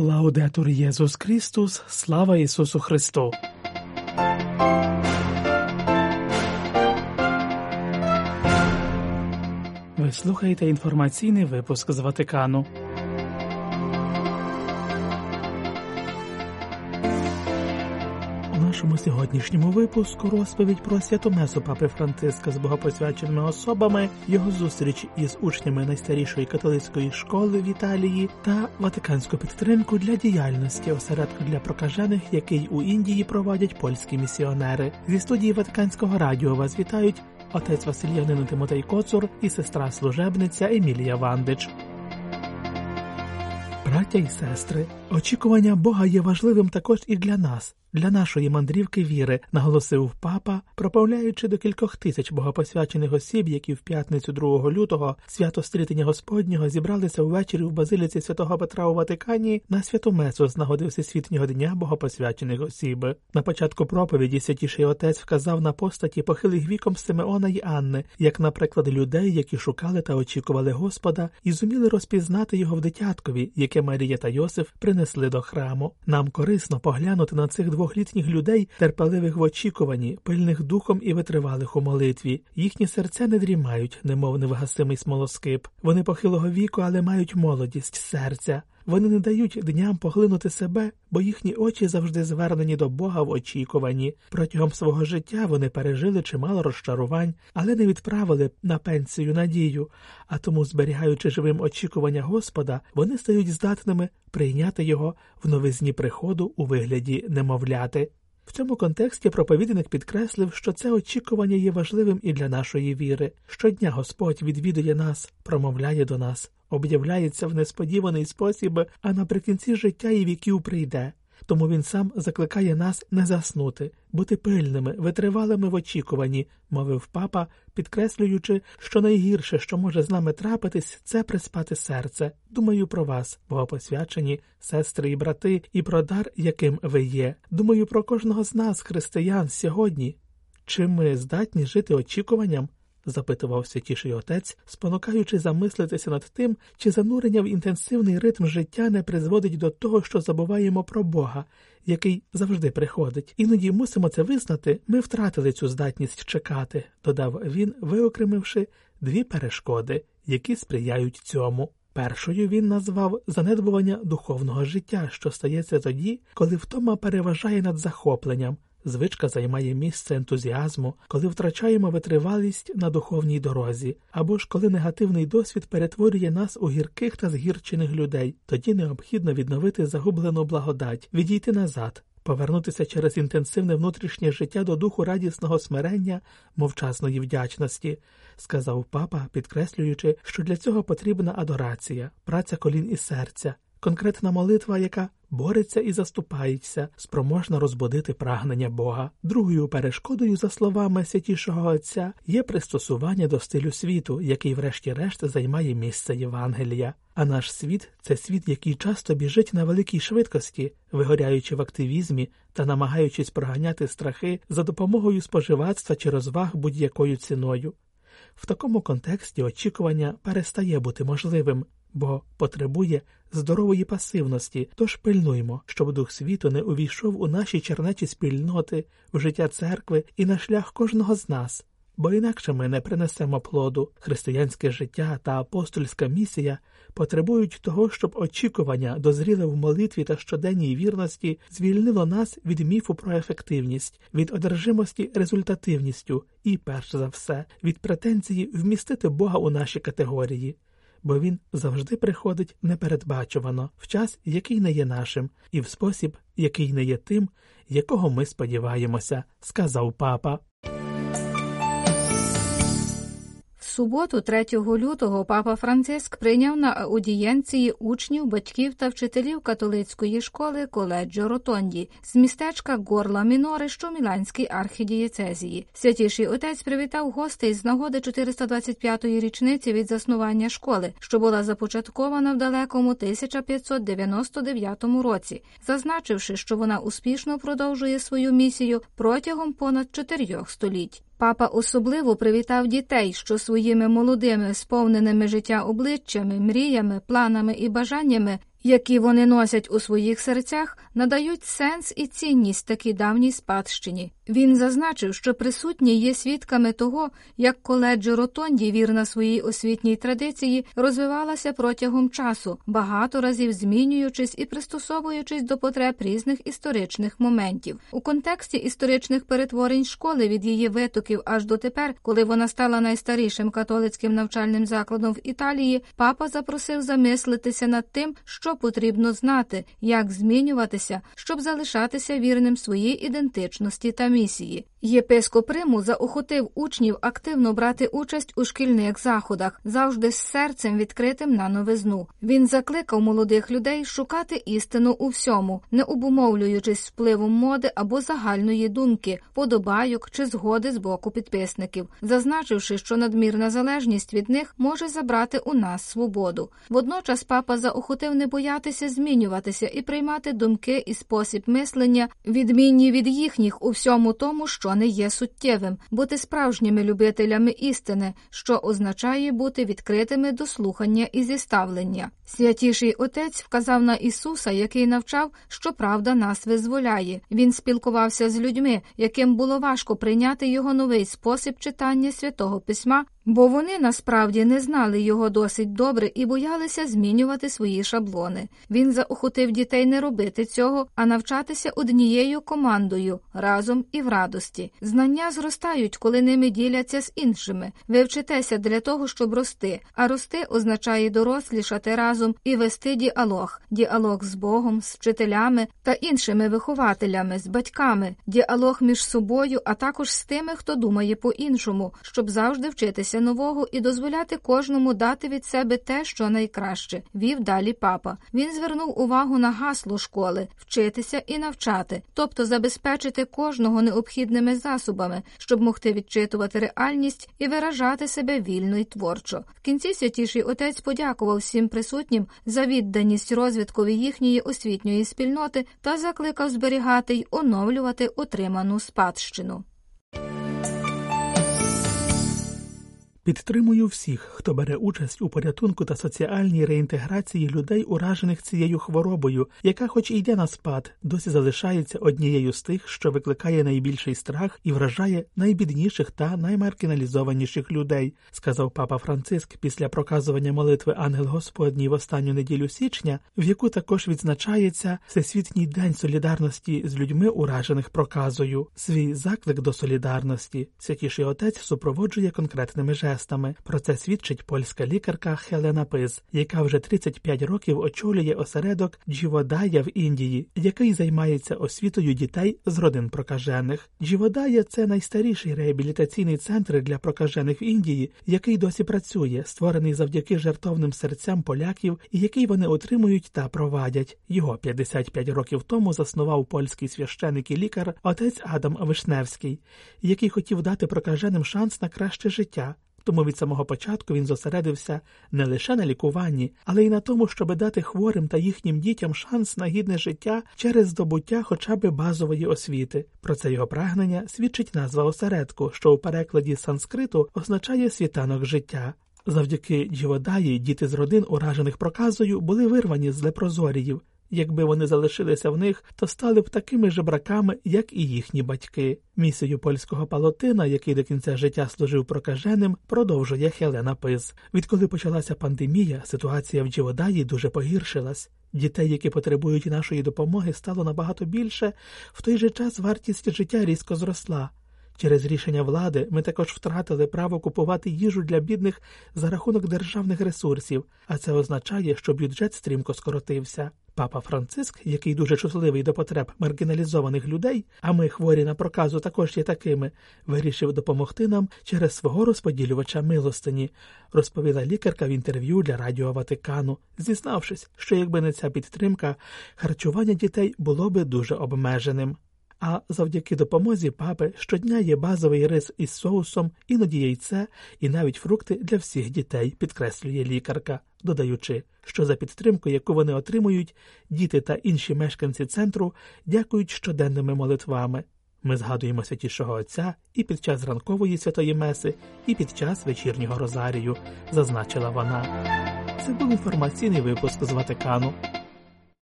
Лаудетур Єсус Христос, слава Ісусу Христу! Ви слухаєте інформаційний випуск з Ватикану. Нашому сьогоднішньому випуску розповідь про святомесу папи Франциска з богопосвяченими особами, його зустріч із учнями найстарішої католицької школи в Італії та ватиканську підтримку для діяльності осередку для прокажених, який у Індії проводять польські місіонери. Зі студії Ватиканського радіо вас вітають отець Васильянин Тимотей Коцур і сестра служебниця Емілія Вандич. Браття і сестри, очікування Бога є важливим також і для нас, для нашої мандрівки віри, наголосив папа, проправляючи до кількох тисяч богопосвячених осіб, які в п'ятницю 2 лютого свято стрітення Господнього зібралися ввечері в базиліці святого Петра у Ватикані на святу Месу з нагоди Всесвітнього дня богопосвячених осіб. На початку проповіді святіший отець вказав на постаті похилих віком Симеона й Анни, як, наприклад, людей, які шукали та очікували Господа, і зуміли розпізнати його в дитяткові, яке Марія та Йосиф принесли до храму. Нам корисно поглянути на цих двохлітніх людей, терпеливих в очікуванні, пильних духом і витривалих у молитві. Їхні серця не дрімають, немов невгасимий смолоскип. Вони похилого віку, але мають молодість серця. Вони не дають дням поглинути себе, бо їхні очі завжди звернені до Бога в очікуванні. Протягом свого життя вони пережили чимало розчарувань, але не відправили на пенсію надію, а тому, зберігаючи живим очікування Господа, вони стають здатними прийняти його в новизні приходу у вигляді немовляти. В цьому контексті проповідник підкреслив, що це очікування є важливим і для нашої віри. Щодня Господь відвідує нас, промовляє до нас, об'являється в несподіваний спосіб, а наприкінці життя і віків прийде. Тому він сам закликає нас не заснути, бути пильними, витривалими в очікуванні, мовив папа, підкреслюючи, що найгірше, що може з нами трапитись, це приспати серце. Думаю про вас, богопосвячені, сестри і брати, і про дар, яким ви є. Думаю про кожного з нас, християн, сьогодні. Чи ми здатні жити очікуванням? Запитував святіший отець, спонукаючи замислитися над тим, чи занурення в інтенсивний ритм життя не призводить до того, що забуваємо про Бога, який завжди приходить. Іноді мусимо це визнати, ми втратили цю здатність чекати, додав він, виокремивши дві перешкоди, які сприяють цьому. Першою він назвав занедбування духовного життя, що стається тоді, коли втома переважає над захопленням. Звичка займає місце ентузіазму, коли втрачаємо витривалість на духовній дорозі, або ж коли негативний досвід перетворює нас у гірких та згірчених людей, тоді необхідно відновити загублену благодать, відійти назад, повернутися через інтенсивне внутрішнє життя до духу радісного смирення, мовчасної вдячності, сказав папа, підкреслюючи, що для цього потрібна адорація, праця колін і серця. Конкретна молитва, яка бореться і заступається, спроможна розбудити прагнення Бога. Другою перешкодою, за словами святішого Отця, є пристосування до стилю світу, який, врешті-решт, займає місце Євангелія. А наш світ це світ, який часто біжить на великій швидкості, вигоряючи в активізмі та намагаючись проганяти страхи за допомогою споживацтва чи розваг будь-якою ціною. В такому контексті очікування перестає бути можливим бо потребує здорової пасивності, тож пильнуймо, щоб дух світу не увійшов у наші чернечі спільноти, в життя церкви і на шлях кожного з нас, бо інакше ми не принесемо плоду. Християнське життя та апостольська місія потребують того, щоб очікування, дозріле в молитві та щоденній вірності, звільнило нас від міфу про ефективність, від одержимості результативністю і, перш за все, від претензії вмістити Бога у наші категорії бо він завжди приходить непередбачувано, в час, який не є нашим, і в спосіб, який не є тим, якого ми сподіваємося, сказав папа. Суботу, 3 лютого, папа Франциск прийняв на аудієнції учнів, батьків та вчителів католицької школи коледжо Ротонді з містечка Горла Мінори, що Міланській архідієцезії. Святіший отець привітав гостей з нагоди 425-ї річниці від заснування школи, що була започаткована в далекому 1599 році, зазначивши, що вона успішно продовжує свою місію протягом понад чотирьох століть. Папа особливо привітав дітей, що своїми молодими, сповненими життя обличчями, мріями, планами і бажаннями які вони носять у своїх серцях, надають сенс і цінність такій давній спадщині. Він зазначив, що присутні є свідками того, як коледжо Ротонді, вірна своїй освітній традиції, розвивалася протягом часу, багато разів змінюючись і пристосовуючись до потреб різних історичних моментів. У контексті історичних перетворень школи від її витоків аж до тепер, коли вона стала найстарішим католицьким навчальним закладом в Італії, папа запросив замислитися над тим, що потрібно знати, як змінюватися, щоб залишатися вірним своїй ідентичності та місії. Єпископ Риму заохотив учнів активно брати участь у шкільних заходах, завжди з серцем відкритим на новизну. Він закликав молодих людей шукати істину у всьому, не обумовлюючись впливом моди або загальної думки, подобайок чи згоди з боку підписників, зазначивши, що надмірна залежність від них може забрати у нас свободу. Водночас папа заохотив не боятися змінюватися і приймати думки і спосіб мислення, відмінні від їхніх у всьому тому, що не є суттєвим, бути справжніми любителями істини, що означає бути відкритими до слухання і зіставлення. Святіший отець вказав на Ісуса, який навчав, що правда нас визволяє. Він спілкувався з людьми, яким було важко прийняти його новий спосіб читання святого письма бо вони насправді не знали його досить добре і боялися змінювати свої шаблони. Він заохотив дітей не робити цього, а навчатися однією командою разом і в радості. Знання зростають, коли ними діляться з іншими. Ви вчитеся для того, щоб рости, а рости означає дорослішати разом і вести діалог, діалог з Богом, з вчителями та іншими вихователями, з батьками, діалог між собою, а також з тими, хто думає по іншому, щоб завжди вчитися навчатися нового і дозволяти кожному дати від себе те, що найкраще, вів далі папа. Він звернув увагу на гасло школи вчитися і навчати, тобто забезпечити кожного необхідними засобами, щоб могти відчитувати реальність і виражати себе вільно й творчо. В кінці святіший отець подякував всім присутнім за відданість розвиткові їхньої освітньої спільноти та закликав зберігати й оновлювати отриману спадщину. Підтримую всіх, хто бере участь у порятунку та соціальній реінтеграції людей, уражених цією хворобою, яка, хоч і йде на спад, досі залишається однією з тих, що викликає найбільший страх і вражає найбідніших та наймаркіналізованіших людей, сказав папа Франциск після проказування молитви Ангел Господній в останню неділю січня, в яку також відзначається Всесвітній день солідарності з людьми, уражених проказою. Свій заклик до солідарності святіший отець супроводжує конкретними жестами жестами. Про це свідчить польська лікарка Хелена Пиз, яка вже 35 років очолює осередок Джіводая в Індії, який займається освітою дітей з родин прокажених. Джіводая це найстаріший реабілітаційний центр для прокажених в Індії, який досі працює, створений завдяки жертовним серцям поляків, і який вони отримують та провадять. Його 55 років тому заснував польський священик і лікар отець Адам Вишневський, який хотів дати прокаженим шанс на краще життя. Тому від самого початку він зосередився не лише на лікуванні, але й на тому, щоб дати хворим та їхнім дітям шанс на гідне життя через здобуття хоча б базової освіти. Про це його прагнення свідчить назва осередку, що у перекладі санскриту означає світанок життя. Завдяки Джіводаї діти з родин, уражених проказою, були вирвані з лепрозоріїв. Якби вони залишилися в них, то стали б такими жебраками, як і їхні батьки. Місію польського палотина, який до кінця життя служив прокаженим, продовжує Хелена Пиз. Відколи почалася пандемія, ситуація в Джіводаї дуже погіршилась. Дітей, які потребують нашої допомоги, стало набагато більше. В той же час вартість життя різко зросла. Через рішення влади ми також втратили право купувати їжу для бідних за рахунок державних ресурсів, а це означає, що бюджет стрімко скоротився. Папа Франциск, який дуже чутливий до потреб маргіналізованих людей, а ми хворі на проказу також є такими, вирішив допомогти нам через свого розподілювача милостині, розповіла лікарка в інтерв'ю для Радіо Ватикану, зізнавшись, що якби не ця підтримка, харчування дітей було би дуже обмеженим. А завдяки допомозі папи щодня є базовий рис із соусом, іноді яйце і навіть фрукти для всіх дітей, підкреслює лікарка, додаючи, що за підтримку, яку вони отримують, діти та інші мешканці центру дякують щоденними молитвами. Ми згадуємо святішого Отця і під час ранкової святої меси, і під час вечірнього розарію, зазначила вона. Це був інформаційний випуск з Ватикану.